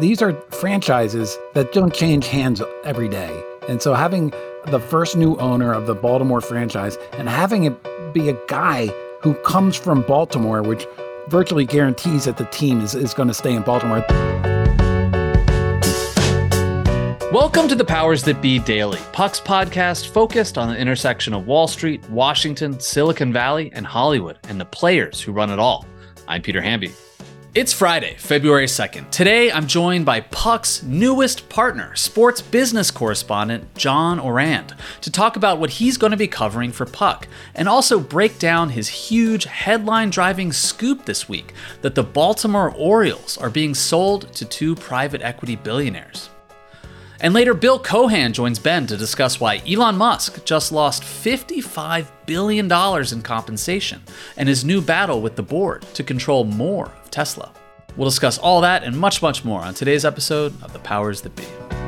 these are franchises that don't change hands every day. And so having the first new owner of the Baltimore franchise and having it be a guy who comes from Baltimore, which virtually guarantees that the team is, is going to stay in Baltimore. Welcome to the Powers That Be Daily, Puck's podcast focused on the intersection of Wall Street, Washington, Silicon Valley, and Hollywood, and the players who run it all. I'm Peter Hamby. It's Friday, February 2nd. Today, I'm joined by Puck's newest partner, sports business correspondent John Ourand, to talk about what he's going to be covering for Puck, and also break down his huge headline driving scoop this week that the Baltimore Orioles are being sold to two private equity billionaires. And later, Bill Cohan joins Ben to discuss why Elon Musk just lost $55 billion in compensation and his new battle with the board to control more of Tesla. We'll discuss all that and much, much more on today's episode of The Powers That Be.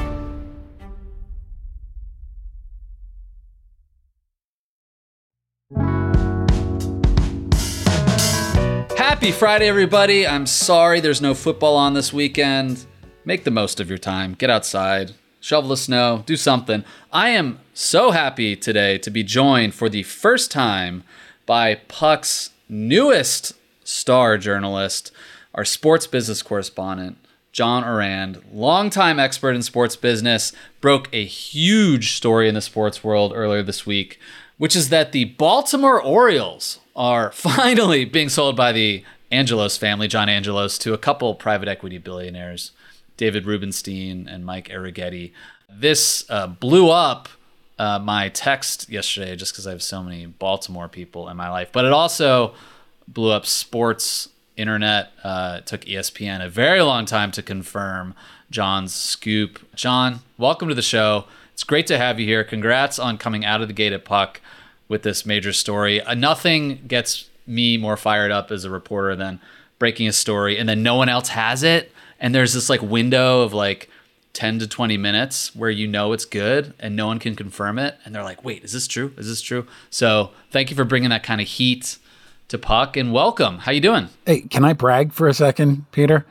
Happy Friday, everybody. I'm sorry there's no football on this weekend. Make the most of your time. Get outside, shovel the snow, do something. I am so happy today to be joined for the first time by Puck's newest star journalist, our sports business correspondent, John Ourand, longtime expert in sports business, broke a huge story in the sports world earlier this week, which is that the Baltimore Orioles are finally being sold by the Angelos family, John Angelos, to a couple private equity billionaires, David Rubenstein and Mike Arougheti. This uh, blew up uh, my text yesterday just because I have so many Baltimore people in my life, but it also blew up sports internet. Uh, it took ESPN a very long time to confirm John's scoop. John, welcome to the show. It's great to have you here. Congrats on coming out of the gate at Puck with this major story. Uh, nothing gets me more fired up as a reporter than breaking a story and then no one else has it. And there's this like window of like 10 to 20 minutes where you know it's good and no one can confirm it. And they're like wait is this true? Is this true? So thank you for bringing that kind of heat to puck and welcome. How you doing? Hey can i brag for a second peter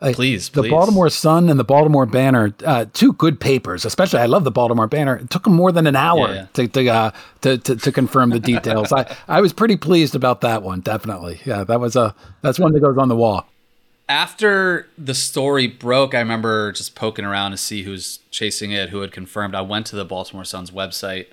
please, the please. Baltimore Sun and the Baltimore Banner, uh, two good papers. Especially, I love the Baltimore Banner. It took them more than an hour yeah. to to, uh, to, to, to confirm the details. I I was pretty pleased about that one. Definitely, yeah. That was a that's one that goes on the wall. After the story broke, I remember just poking around to see who's chasing it, who had confirmed. I went to the Baltimore Sun's website,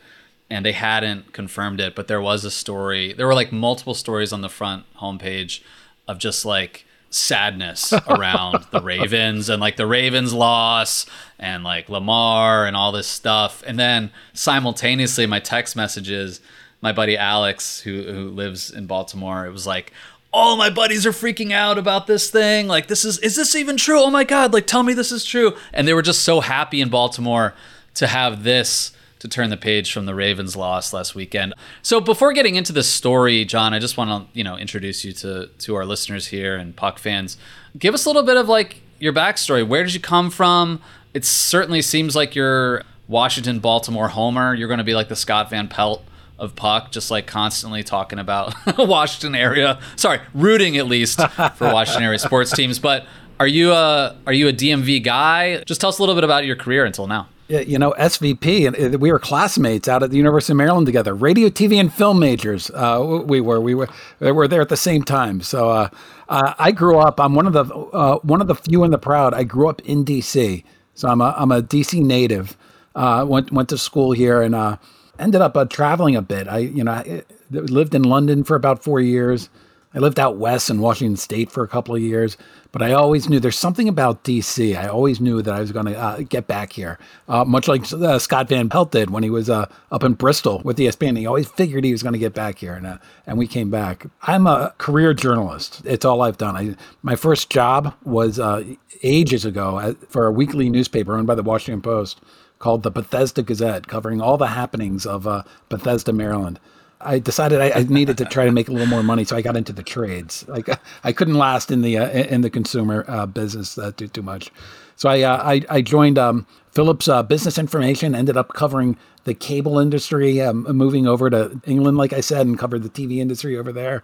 and they hadn't confirmed it, but there was a story. There were like multiple stories on the front homepage of just like sadness around the Ravens and like the Ravens loss and like Lamar and all this stuff. And then simultaneously, my text messages, my buddy Alex, who, who lives in Baltimore, it was like, all my buddies are freaking out about this thing. Like, this is, is this even true? Oh my God, like, tell me this is true. And they were just so happy in Baltimore to have this to turn the page from the Ravens loss last weekend. So before getting into the story, John, I just want to, you know, introduce you to to our listeners here and Puck fans. Give us a little bit of like your backstory. Where did you come from? It certainly seems like you're Washington Baltimore homer. You're going to be like the Scott Van Pelt of Puck, just like constantly talking about Washington area. Sorry, rooting at least for Washington area sports teams. But are you a are you a DMV guy? Just tell us a little bit about your career until now you know, SVP, and uh, we were classmates out at the University of Maryland together. Radio, TV, and film majors. Uh, we were, we were, we were there at the same time. So uh, uh, I grew up. I'm one of the uh, one of the few and the proud. I grew up in DC, so I'm a I'm a DC native. Went went to school here and ended up traveling a bit. I you know I lived in London for about four years. I lived out west in Washington State for a couple of years, but I always knew there's something about DC. I always knew that I was going to uh, get back here, uh, much like uh, Scott Van Pelt did when he was uh, up in Bristol with the ESPN. He always figured he was going to get back here, and uh, and we came back. I'm a career journalist. It's all I've done. I, my first job was uh, ages ago for a weekly newspaper owned by the Washington Post called the Bethesda Gazette, covering all the happenings of Bethesda, Maryland. I decided I, I, needed to try to make a little more money, so I got into the trades. Like I couldn't last in the uh, in the consumer uh, business uh, too too much, so I uh, I, I, joined um, Philips uh, Business Information. Ended up covering the cable industry, um, moving over to England, like I said, and covered the TV industry over there.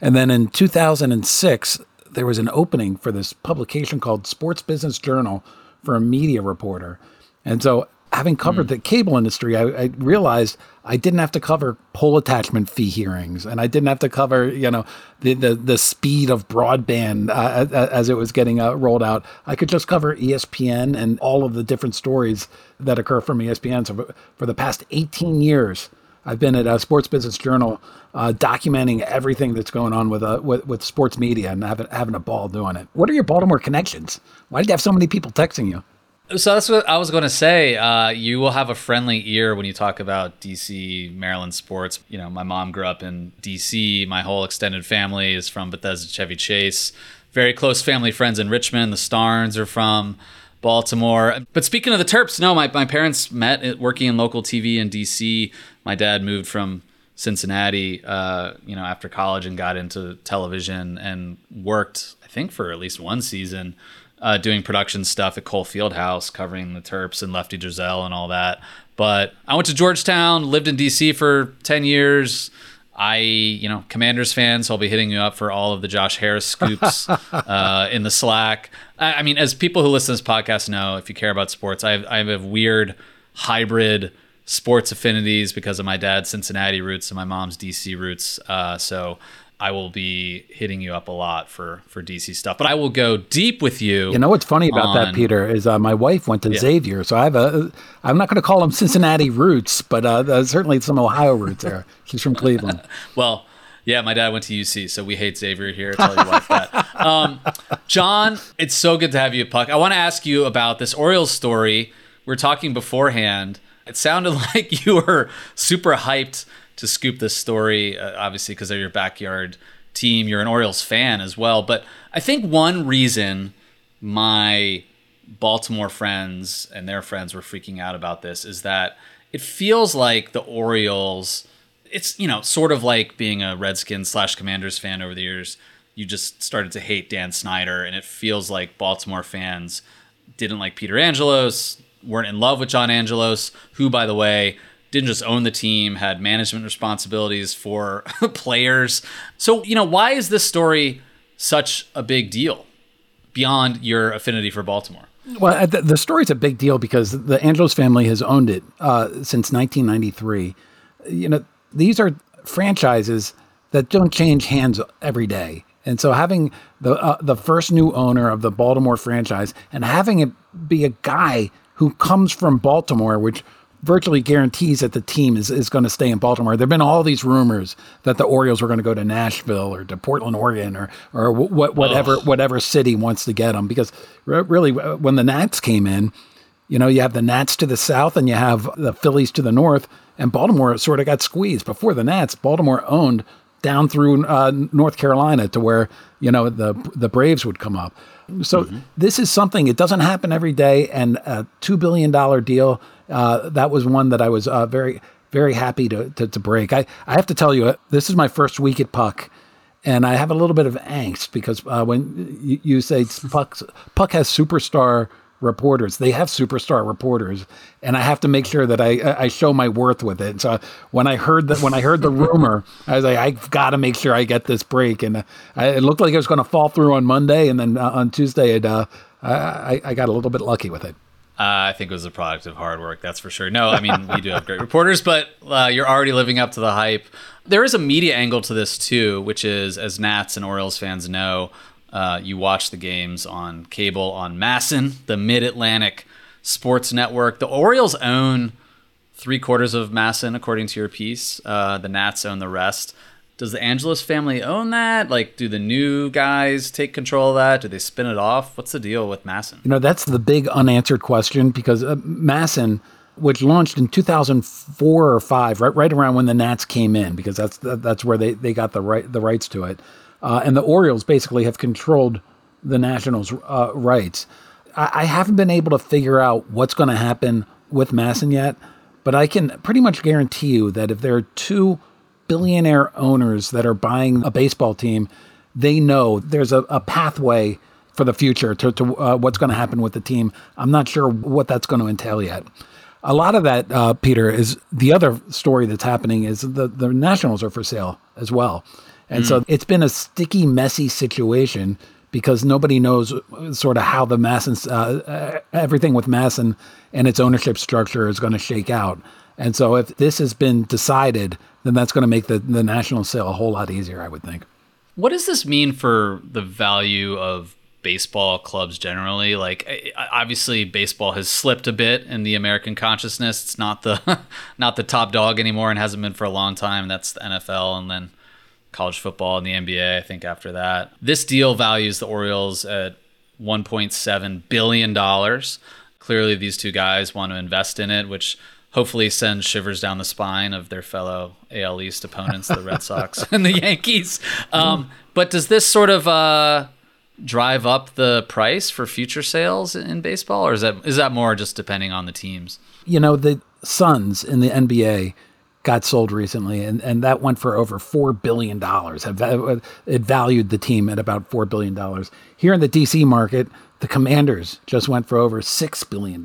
And then in 2006, there was an opening for this publication called Sports Business Journal for a media reporter, and so having covered mm. the cable industry, I, I, realized I didn't have to cover pole attachment fee hearings, and I didn't have to cover, you know, the the, the speed of broadband uh, as it was getting uh, rolled out. I could just cover ESPN and all of the different stories that occur from ESPN. So for the past 18 years, I've been at a Sports Business Journal uh, documenting everything that's going on with, uh, with, with sports media and having having a ball doing it. What are your Baltimore connections? Why did you have so many people texting you? So that's what I was going to say. Uh, you will have a friendly ear when you talk about DC, Maryland sports. You know, my mom grew up in DC. My whole extended family is from Bethesda, Chevy Chase. Very close family friends in Richmond. The Starnes are from Baltimore. But speaking of the Terps, no, my, my parents met working in local TV in DC. My dad moved from Cincinnati, uh, you know, after college and got into television and worked, I think, for at least one season uh, doing production stuff at Cole Fieldhouse, covering the Terps and Lefty Driesell and all that. But I went to Georgetown, lived in DC for 10 years. I, you know, Commanders fans, so I'll be hitting you up for all of the Josh Harris scoops uh, in the Slack. I, I, mean, as people who listen to this podcast know, if you care about sports, I have, I have weird hybrid sports affinities because of my dad's Cincinnati roots and my mom's DC roots. Uh, so I will be hitting you up a lot for for DC stuff, but I will go deep with you. You know what's funny about on, that, Peter, is uh, my wife went to yeah. Xavier, so I have a. I'm not going to call them Cincinnati roots, but uh, certainly some Ohio roots there. She's from Cleveland. well, yeah, my dad went to UC, so we hate Xavier here. Tell your wife that. Um, John, it's so good to have you, Puck. I want to ask you about this Orioles story. We are talking beforehand. It sounded like you were super hyped to scoop this story, uh, obviously because they're your backyard team. You're an Orioles fan as well, but I think one reason my Baltimore friends and their friends were freaking out about this is that it feels like the Orioles. It's you know sort of like being a Redskins slash Commanders fan over the years. You just started to hate Dan Snyder, and it feels like Baltimore fans didn't like Peter Angelos, weren't in love with John Angelos, who, by the way, didn't just own the team, had management responsibilities for players. So, you know, why is this story such a big deal beyond your affinity for Baltimore? Well, the, the story's a big deal because the Angelos family has owned it uh, since 1993. You know, these are franchises that don't change hands every day. And so having the uh, the first new owner of the Baltimore franchise and having it be a guy who comes from Baltimore, which virtually guarantees that the team is, is going to stay in Baltimore. There have been all these rumors that the Orioles were going to go to Nashville or to Portland, Oregon, or or what whatever whatever city wants to get them. Because really, when the Nats came in, you know, you have the Nats to the south and you have the Phillies to the north, and Baltimore sort of got squeezed. Before the Nats, Baltimore owned down through uh, North Carolina to where you know the the Braves would come up. So mm-hmm. this is something. It doesn't happen every day, and a two billion dollar deal. Uh, that was one that I was uh, very very happy to, to, to break. I I have to tell you, this is my first week at Puck, and I have a little bit of angst because uh, when you, you say Puck Puck has superstar reporters. They have superstar reporters, and I have to make sure that I I show my worth with it. So when I heard that when I heard the rumor, I was like, I've got to make sure I get this break, and uh, I, it looked like it was going to fall through on Monday, and then uh, on Tuesday, it, uh, I I got a little bit lucky with it. Uh, I think it was a product of hard work, that's for sure. No, I mean we do have great reporters, but uh, you're already living up to the hype. There is a media angle to this too, which is, as Nats and Orioles fans know, uh, you watch the games on cable on MASN, the Mid Atlantic Sports Network. The Orioles own three quarters of MASN, according to your piece. Uh, the Nats own the rest. does the Angelos family own that? Like, do the new guys take control of that? Do they spin it off? What's the deal with MASN? You know, that's the big unanswered question because uh, MASN, which launched in 2004 or five, right, right around when the Nats came in, because that's that's where they, they got the right the rights to it, uh, and the Orioles basically have controlled the Nationals' uh, rights. I, I haven't been able to figure out what's going to happen with MASN yet, but I can pretty much guarantee you that if there are two billionaire owners that are buying a baseball team, they know there's a, a pathway for the future to, to uh, what's going to happen with the team. I'm not sure what that's going to entail yet. A lot of that, uh, Peter, is the other story that's happening is the, the Nationals are for sale as well. And mm. so it's been a sticky, messy situation because nobody knows sort of how the MASN, uh, everything with MASN and its ownership structure is going to shake out. And so if this has been decided, then that's going to make the, the national sale a whole lot easier, I would think. What does this mean for the value of baseball clubs generally? Like obviously baseball has slipped a bit in the American consciousness. It's not the not the top dog anymore and hasn't been for a long time. That's the NFL and then college football and the NBA, I think after that. This deal values the Orioles at 1.7 billion dollars. Clearly these two guys want to invest in it, which hopefully sends shivers down the spine of their fellow AL East opponents, the Red Sox and the Yankees. Um, but does this sort of uh, drive up the price for future sales in baseball, or is that is that more just depending on the teams? You know, the Suns in the NBA got sold recently, and, and that went for over four billion dollars. It valued the team at about four billion dollars. Here in the DC market, the Commanders just went for over $6 billion.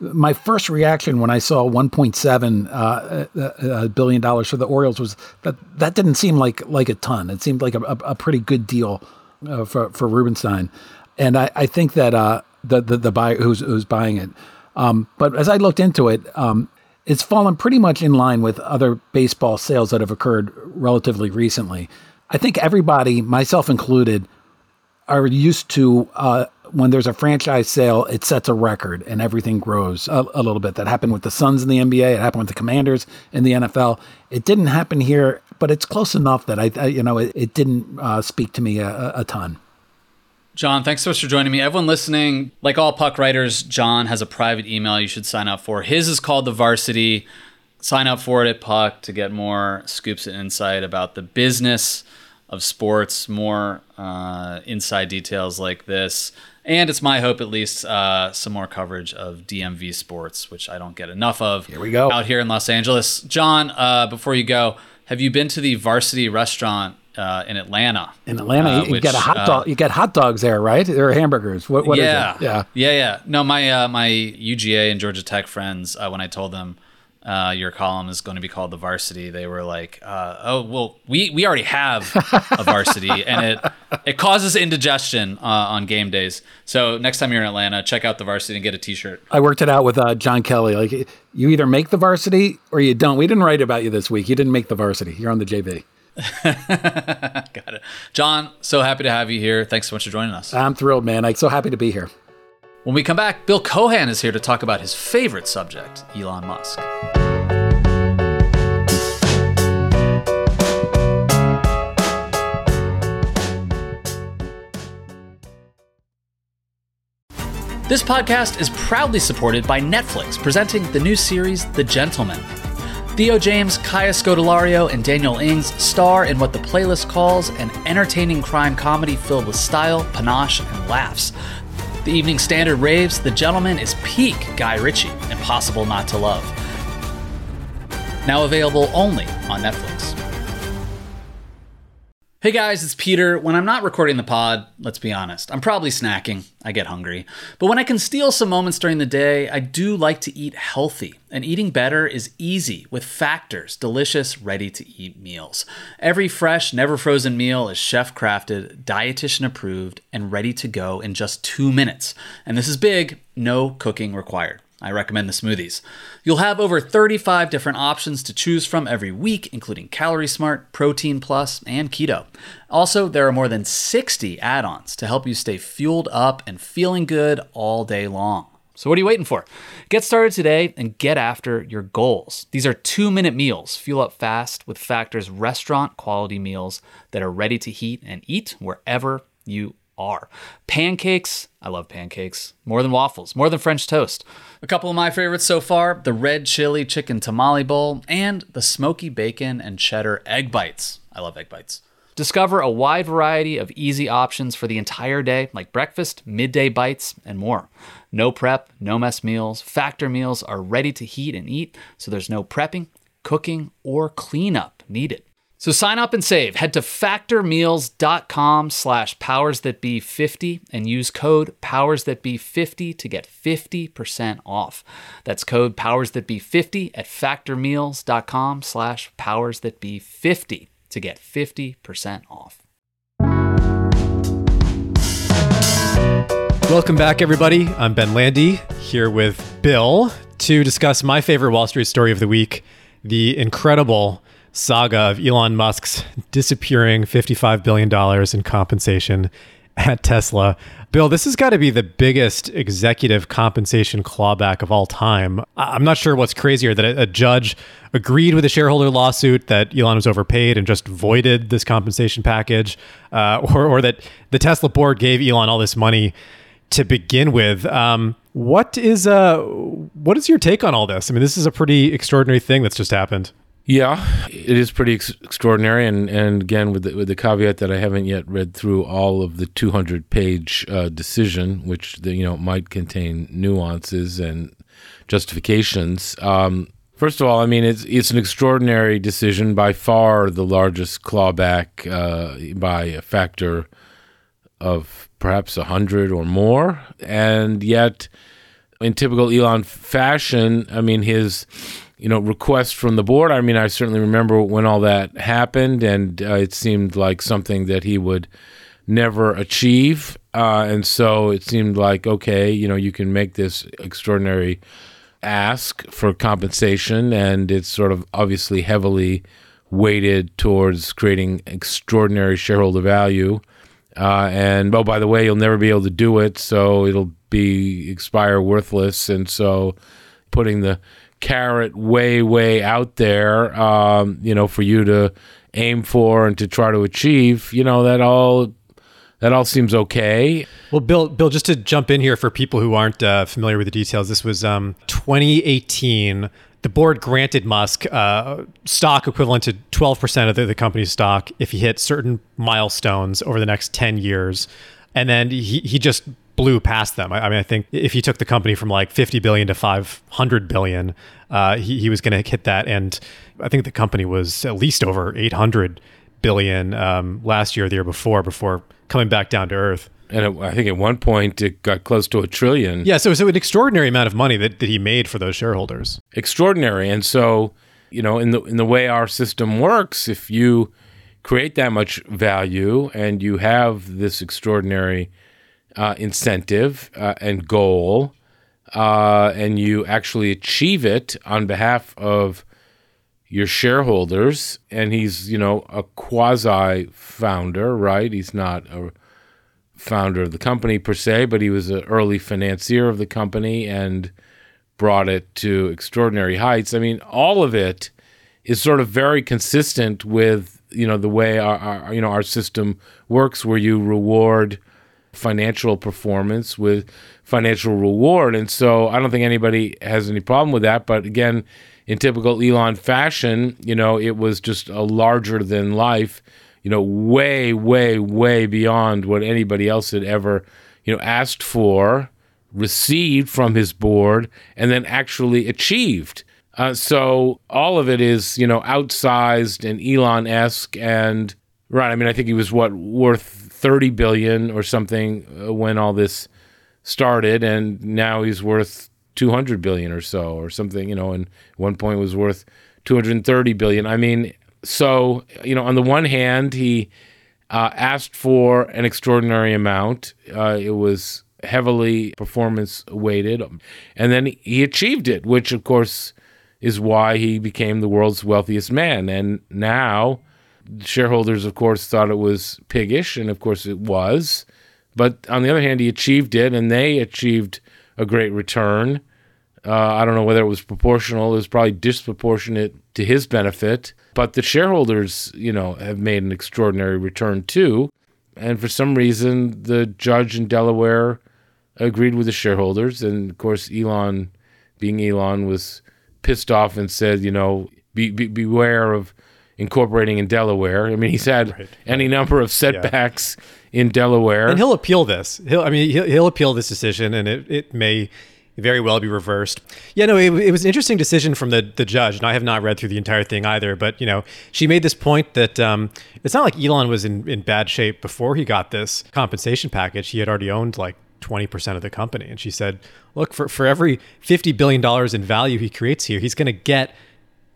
My first reaction when I saw $1.7 uh, uh, uh, billion dollars for the Orioles was that that didn't seem like, like a ton. It seemed like a, a pretty good deal uh, for, for Rubenstein. And I, I think that uh, the, the, the buyer who's, who's buying it. Um, but as I looked into it, um, it's fallen pretty much in line with other baseball sales that have occurred relatively recently. I think everybody, myself included, are used to uh, when there's a franchise sale, it sets a record and everything grows a, a, little bit. That happened with the Suns in the NBA. It happened with the Commanders in the NFL. It didn't happen here, but it's close enough that I, I you know, it, it didn't uh, speak to me a, a ton. John, thanks so much for joining me. Everyone listening, like all puck writers, John has a private email you should sign up for. His is called The Varsity. Sign up for it at Puck to get more scoops and insight about the business of sports, more uh, inside details like this. And it's my hope, at least, uh, some more coverage of DMV sports, which I don't get enough of. Here we go. Out here in Los Angeles. John, uh, before you go, have you been to the Varsity Restaurant uh, in Atlanta. In Atlanta, uh, you, which, get a hot uh, you get hot dogs there, right? Or hamburgers. What? what yeah, yeah, yeah, yeah. No, my uh, my UGA and Georgia Tech friends, uh, when I told them uh, your column is going to be called the varsity they were like uh, oh well we we already have a varsity and it it causes indigestion uh, on game days so next time you're in atlanta check out the varsity and get a t-shirt i worked it out with uh, john kelly like you either make the varsity or you don't we didn't write about you this week you didn't make the varsity you're on the jv got it. John so happy to have you here. Thanks so much for joining us. I'm thrilled man. I'm so happy to be here. When we come back, Bill Cohan is here to talk about his favorite subject, Elon Musk. This podcast is proudly supported by Netflix, presenting the new series The Gentlemen. Theo James, Kaya Scodelario, and Daniel Ings star in what the playlist calls an entertaining crime comedy filled with style, panache, and laughs. The Evening Standard raves The Gentlemen is peak Guy Ritchie, impossible not to love. Now available only on Netflix. Hey guys, it's Peter. When I'm not recording the pod, let's be honest, I'm probably snacking. I get hungry. But when I can steal some moments during the day, I do like to eat healthy. And eating better is easy with Factor's delicious, ready to eat meals. Every fresh, never frozen meal is chef crafted, dietitian approved, and ready to go in just two minutes. And this is big no cooking required. I recommend the smoothies. You'll have over 35 different options to choose from every week, including Calorie Smart, Protein Plus, and Keto. Also, there are more than 60 add ons to help you stay fueled up and feeling good all day long. So, what are you waiting for? Get started today and get after your goals. These are two minute meals. Fuel up fast with Factor's restaurant quality meals that are ready to heat and eat wherever you are. Pancakes, I love pancakes, more than waffles, more than French toast. A couple of my favorites so far the red chili chicken tamale bowl and the smoky bacon and cheddar egg bites. I love egg bites. Discover a wide variety of easy options for the entire day, like breakfast, midday bites, and more. No prep, no mess meals. Factor meals are ready to heat and eat, so there's no prepping, cooking, or cleanup needed. So sign up and save. Head to factormeals.com slash powersthatbe50 and use code powersthatbe50 to get 50% off. That's code powersthatbe50 at factormeals.com slash powersthatbe50 to get 50% off. Welcome back, everybody. I'm Ben Landy here with Bill to discuss my favorite Wall Street story of the week the incredible saga of Elon Musk's disappearing $55 billion in compensation at Tesla. Bill, this has got to be the biggest executive compensation clawback of all time. I'm not sure what's crazier that a judge agreed with a shareholder lawsuit that Elon was overpaid and just voided this compensation package, uh, or, or, that the Tesla board gave Elon all this money to begin with. Um, what is uh, what is your take on all this? I mean, this is a pretty extraordinary thing that's just happened. Yeah, it is pretty ex- extraordinary, and, and again with the, with the caveat that I haven't yet read through all of the 200 page uh, decision, which the, you know might contain nuances and justifications. Um, first of all, I mean it's it's an extraordinary decision, by far the largest clawback uh, by a factor of perhaps a hundred or more, and yet in typical Elon fashion, I mean his you know, request from the board. I mean, I certainly remember when all that happened, and uh, it seemed like something that he would never achieve. Uh, and so it seemed like, okay, you know, you can make this extraordinary ask for compensation, and it's sort of obviously heavily weighted towards creating extraordinary shareholder value. Uh, and oh, by the way, you'll never be able to do it, so it'll be expire worthless. And so putting the carrot way, way out there, um, you know, for you to aim for and to try to achieve, you know, that all that all seems okay. Well, Bill, Bill, just to jump in here for people who aren't uh, familiar with the details, this was um, 2018. The board granted Musk uh, stock equivalent to 12% of the, the company's stock if he hit certain milestones over the next 10 years. And then he, he just blew past them. I, I, mean, I think if he took the company from like 50 billion to 500 billion, uh, he, he was going to hit that. And I think the company was at least over 800 billion um, last year, the year before, before coming back down to earth. And it, I think at one point it got close to a trillion. Yeah, so it was an extraordinary amount of money that, that he made for those shareholders. Extraordinary. And so, you know, in the in the way our system works, if you create that much value and you have this extraordinary uh, incentive uh, and goal, uh, and you actually achieve it on behalf of your shareholders, and he's you know a quasi founder, right? He's not a founder of the company per se, but he was an early financier of the company and brought it to extraordinary heights. I mean, all of it is sort of very consistent with you know the way our, our you know our system works, where you reward financial performance with financial reward. And so I don't think anybody has any problem with that. But again, in typical Elon fashion, you know, it was just a larger than life, you know, way, way, way beyond what anybody else had ever, you know, asked for, received from his board, and then actually achieved. Uh, so all of it is, you know, outsized and Elon esque. And right, I mean, I think he was what worth 30 billion or something uh, when all this started and now he's worth 200 billion or so or something you know and one point was worth 230 billion. I mean so you know on the one hand he uh, asked for an extraordinary amount. Uh, it was heavily performance weighted and then he achieved it which of course is why he became the world's wealthiest man. And now shareholders, of course, thought it was piggish, and of course it was. But on the other hand, he achieved it, and they achieved a great return. Uh, I don't know whether it was proportional. It was probably disproportionate to his benefit. But the shareholders, you know, have made an extraordinary return too. And for some reason, the judge in Delaware agreed with the shareholders. And of course, Elon, being Elon, was pissed off and said, you know, be, be, beware of incorporating in Delaware. I mean, he's had right. any number of setbacks yeah. in Delaware, and he'll appeal this. He'll, I mean, he'll, he'll appeal this decision, and it, it may very well be reversed. Yeah, no, it, it, was an interesting decision from the the judge, and I have not read through the entire thing either. But you know, she made this point that um, it's not like Elon was in in bad shape before he got this compensation package. He had already owned like 20% of the company. And she said, look, for, for every $50 billion in value he creates here, he's going to get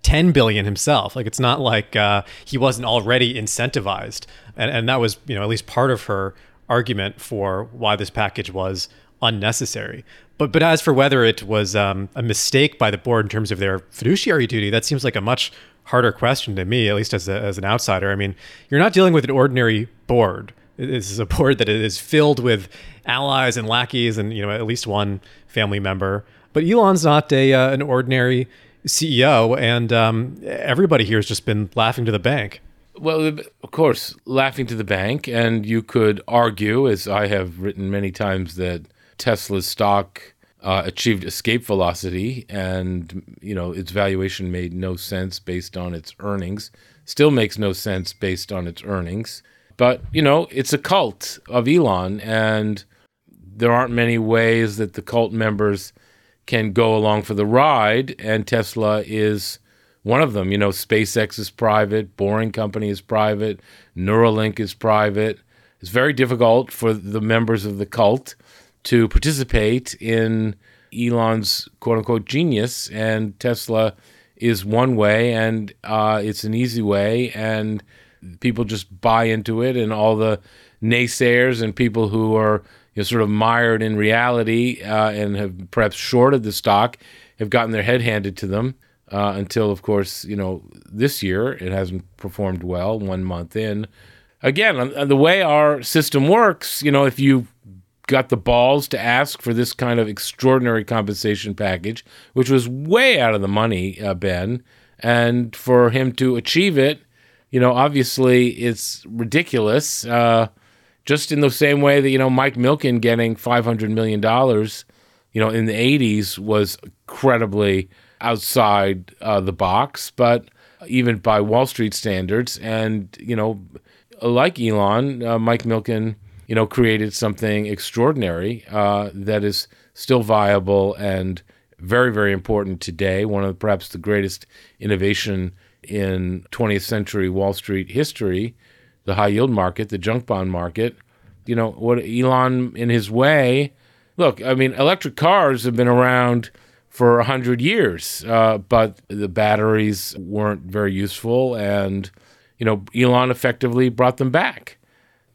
10 billion himself. Like it's not like uh, he wasn't already incentivized. And, and that was, you know, at least part of her argument for why this package was unnecessary. But but as for whether it was um, a mistake by the board in terms of their fiduciary duty, that seems like a much harder question to me, at least as, a, as an outsider. I mean, you're not dealing with an ordinary board. This is a board that is filled with allies and lackeys, and you know at least one family member. But Elon's not a uh, an ordinary CEO, and um, everybody here has just been laughing to the bank. Well, of course, laughing to the bank, and you could argue, as I have written many times, that Tesla's stock uh, achieved escape velocity, and you know its valuation made no sense based on its earnings. Still makes no sense based on its earnings. But you know, it's a cult of Elon, and there aren't many ways that the cult members can go along for the ride, and Tesla is one of them. You know, SpaceX is private, Boring Company is private, Neuralink is private. It's very difficult for the members of the cult to participate in Elon's quote unquote genius, and Tesla is one way, and uh, it's an easy way, and people just buy into it, and all the naysayers and people who are you know, sort of mired in reality uh, and have perhaps shorted the stock have gotten their head handed to them uh, until, of course, you know, this year it hasn't performed well one month in. Again, the way our system works, you know, if you got the balls to ask for this kind of extraordinary compensation package, which was way out of the money, uh, Ben, and for him to achieve it, you know, obviously it's ridiculous. Uh, just in the same way that you know Mike Milken getting five hundred million dollars, you know, in the '80s was incredibly outside uh, the box, but even by Wall Street standards, and you know, like Elon, uh, Mike Milken, you know, created something extraordinary uh, that is still viable and very, very important today. One of the, perhaps the greatest innovation in 20th century Wall Street history the high yield market, the junk bond market. You know, what Elon, in his way, look, I mean, electric cars have been around for 100 years, uh, but the batteries weren't very useful. And, you know, Elon effectively brought them back.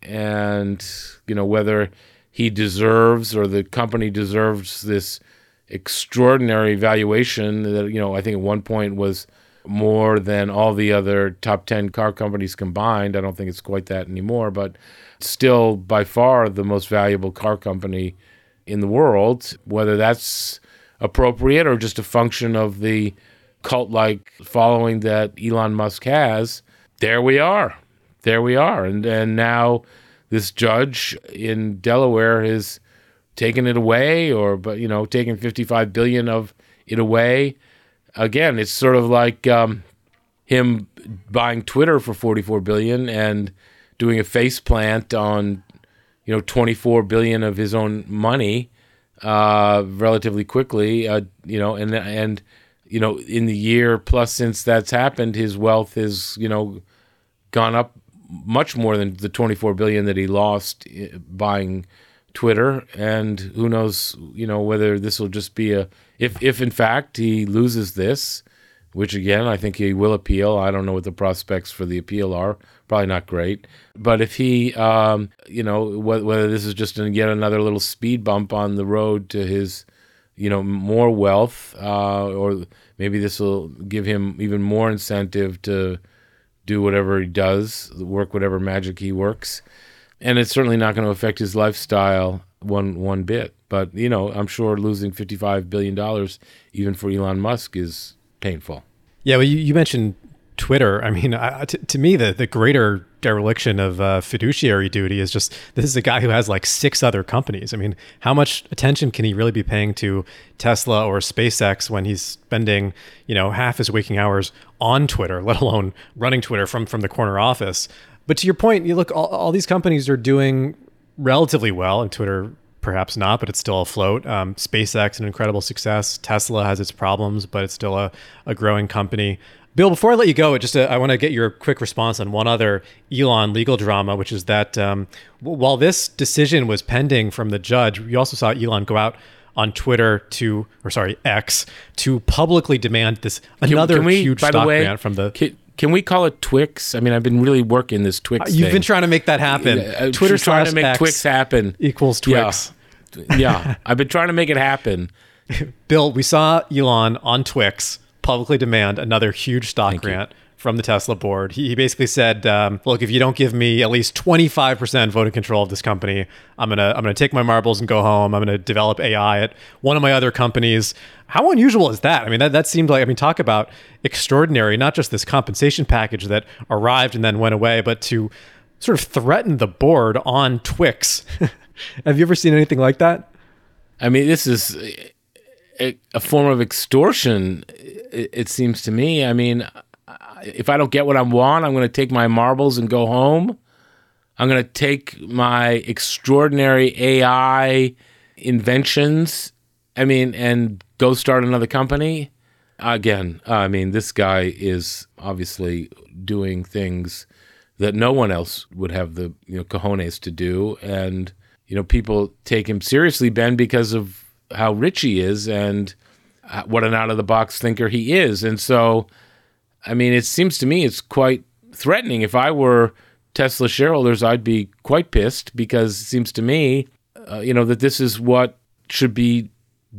And, you know, whether he deserves or the company deserves this extraordinary valuation that, you know, I think at one point was more than all the other top 10 car companies combined. I don't think it's quite that anymore, but still by far the most valuable car company in the world. Whether that's appropriate or just a function of the cult like following that Elon Musk has, there we are. There we are. And, and now this judge in Delaware has taken it away or, but, you know, taken 55 billion of it away again, it's sort of like um, him buying Twitter for 44 billion and doing a face plant on, you know, 24 billion of his own money uh, relatively quickly. Uh, you know, and and you know, in the year plus since that's happened, his wealth has you know gone up much more than the 24 billion that he lost uh, buying Twitter, and who knows, you know, whether this will just be a if if in fact he loses this, which again I think he will appeal. I don't know what the prospects for the appeal are. Probably not great. But if he, um, you know, wh- whether this is just yet another little speed bump on the road to his, you know, more wealth, uh, or maybe this will give him even more incentive to do whatever he does, work whatever magic he works and it's certainly not going to affect his lifestyle one one bit. But you know, I'm sure losing 55 billion dollars, even for Elon Musk, is painful. Yeah, well, you, you mentioned Twitter. I mean, I, to, to me, the the greater dereliction of uh, fiduciary duty is just this is a guy who has like six other companies. I mean, how much attention can he really be paying to Tesla or SpaceX when he's spending you know half his waking hours on Twitter, let alone running Twitter from from the corner office? But to your point, you look all, all these companies are doing relatively well, and Twitter perhaps not, but it's still afloat. Um, SpaceX, an incredible success. Tesla has its problems, but it's still a, a growing company. Bill, before I let you go, just uh, I want to get your quick response on one other Elon legal drama, which is that um, while this decision was pending from the judge, you also saw Elon go out on Twitter to, or sorry, X, to publicly demand this another can we, huge by stock the way, grant from the. Can, can we call it Twix? I mean, I've been really working this Twix. You've thing. been trying to make that happen. Uh, Twitter trying to make X Twix happen. equals Twix. Yeah. yeah, I've been trying to make it happen. Bill, we saw Elon on Twix publicly demand another huge stock Thank you. From the Tesla board. He, he basically said, um, "Look, if you don't give me at least 25% voting control of this company, I'm gonna I'm gonna take my marbles and go home. I'm gonna develop AI at one of my other companies." How unusual is that? I mean, that, that seemed like I mean, talk about extraordinary. Not just this compensation package that arrived and then went away, but to sort of threaten the board on Twix. Have you ever seen anything like that? I mean, this is a, form of extortion. It seems to me. I mean, if I don't get what I want, I'm going to take my marbles and go home. I'm going to take my extraordinary AI inventions. I mean, and go start another company. Again, I mean, this guy is obviously doing things that no one else would have the you know cojones to do, and you know people take him seriously, Ben, because of how rich he is and uh, what an out of the box thinker he is, and so. I mean, it seems to me it's quite threatening. If I were Tesla shareholders, I'd be quite pissed because it seems to me, uh, you know, that this is what should be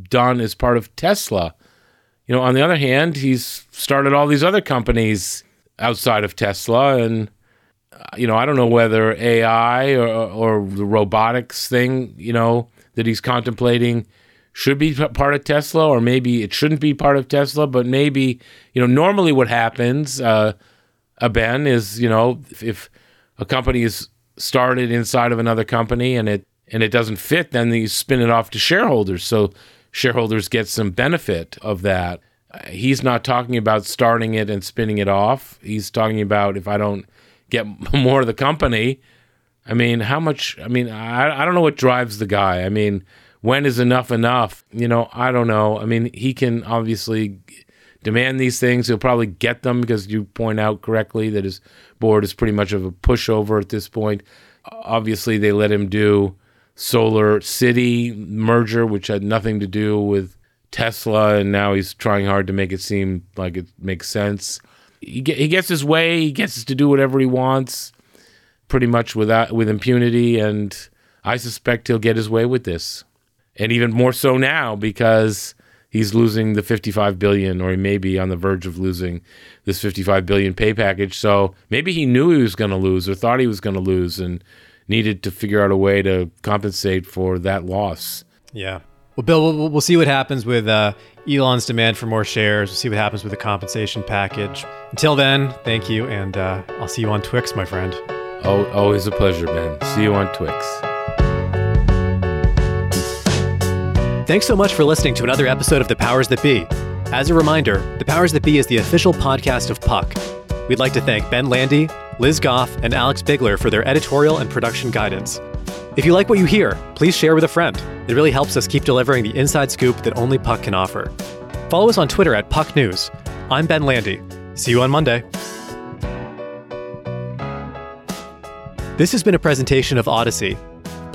done as part of Tesla. You know, on the other hand, he's started all these other companies outside of Tesla, and uh, you know, I don't know whether AI or, or the robotics thing, you know, that he's contemplating should be part of Tesla, or maybe it shouldn't be part of Tesla. But maybe, you know, normally what happens, uh, uh, Ben, is you know, if, if a company is started inside of another company and it and it doesn't fit, then you spin it off to shareholders. So shareholders get some benefit of that. He's not talking about starting it and spinning it off. He's talking about if I don't get more of the company. I mean, how much? I mean, I, I don't know what drives the guy. I mean, when is enough enough? You know, I don't know. I mean, he can obviously demand these things. He'll probably get them because you point out correctly that his board is pretty much of a pushover at this point. Obviously, they let him do Solar City merger, which had nothing to do with Tesla, and now he's trying hard to make it seem like it makes sense. He, get, he gets his way. He gets to do whatever he wants, pretty much without with impunity, and I suspect he'll get his way with this, and even more so now because he's losing the 55 billion or he may be on the verge of losing this 55 billion pay package so maybe he knew he was going to lose or thought he was going to lose and needed to figure out a way to compensate for that loss Yeah. Well, Bill, we'll, we'll see what happens with uh, Elon's demand for more shares. We'll see what happens with the compensation package. Until then, thank you, and uh, I'll see you on Twix, my friend. oh, always a pleasure ben see you on twix Thanks so much for listening to another episode of The Powers That Be. As a reminder, The Powers That Be is the official podcast of Puck. We'd like to thank Ben Landy, Liz Goff, and Alex Bigler for their editorial and production guidance. If you like what you hear, please share with a friend. It really helps us keep delivering the inside scoop that only Puck can offer. Follow us on Twitter at Puck News. I'm Ben Landy. See you on Monday. This has been a presentation of Audacy.